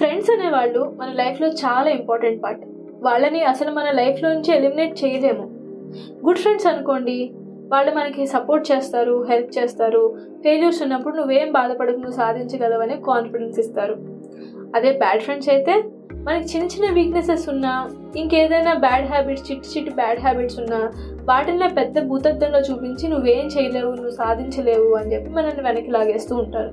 Friends అనేవాళ్ళు మన లైఫ్లో చాలా ఇంపార్టెంట్ పార్ట్. వాళ్ళని అసలు మన లైఫ్లో నుంచి ఎలిమినేట్ చేయలేము. గుడ్ ఫ్రెండ్స్ అనుకోండి వాళ్ళు మనకి సపోర్ట్ చేస్తారు హెల్ప్ చేస్తారు. ఫెయిల్యూర్స్ ఉన్నప్పుడు నువ్వేం బాధపడకు నువ్వు సాధించగలవని కాన్ఫిడెన్స్ ఇస్తారు. అదే బ్యాడ్ ఫ్రెండ్స్ అయితే మనకి చిన్న చిన్న వీక్నెసెస్ ఉన్నా ఇంకేదైనా బ్యాడ్ హ్యాబిట్స్ చిట్టి చిట్టి బ్యాడ్ హ్యాబిట్స్ ఉన్నా వాటిని పెద్ద భూతత్వంలో చూపించి నువ్వేం చేయలేవు నువ్వు సాధించలేవు అని చెప్పి మనల్ని వెనక్కి లాగేస్తూ ఉంటారు.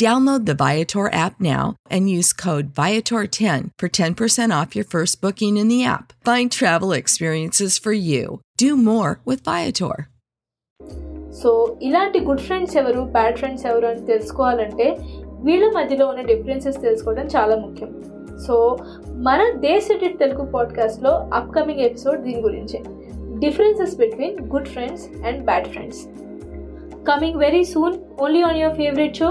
Download the Viator app now and use code Viator10 for 10% off your first booking in the app. Find travel experiences for you. Do more with Viator. So ఇలాంటి గుడ్ ఫ్రెండ్స్ ఎవరు బ్యాడ్ ఫ్రెండ్స్ ఎవరు అని తెలుసుకోవాలంటే వీళ్ళ మధ్యలో ఉన్న differences తెలుసుకోవడం చాలా ముఖ్యం సో మన దే సిటెడ్ తెలుగు పాడ్కాస్ట్లో అప్కమింగ్ ఎపిసోడ్ దీని గురించే differences between good friends and bad friends coming very soon only on your favourite show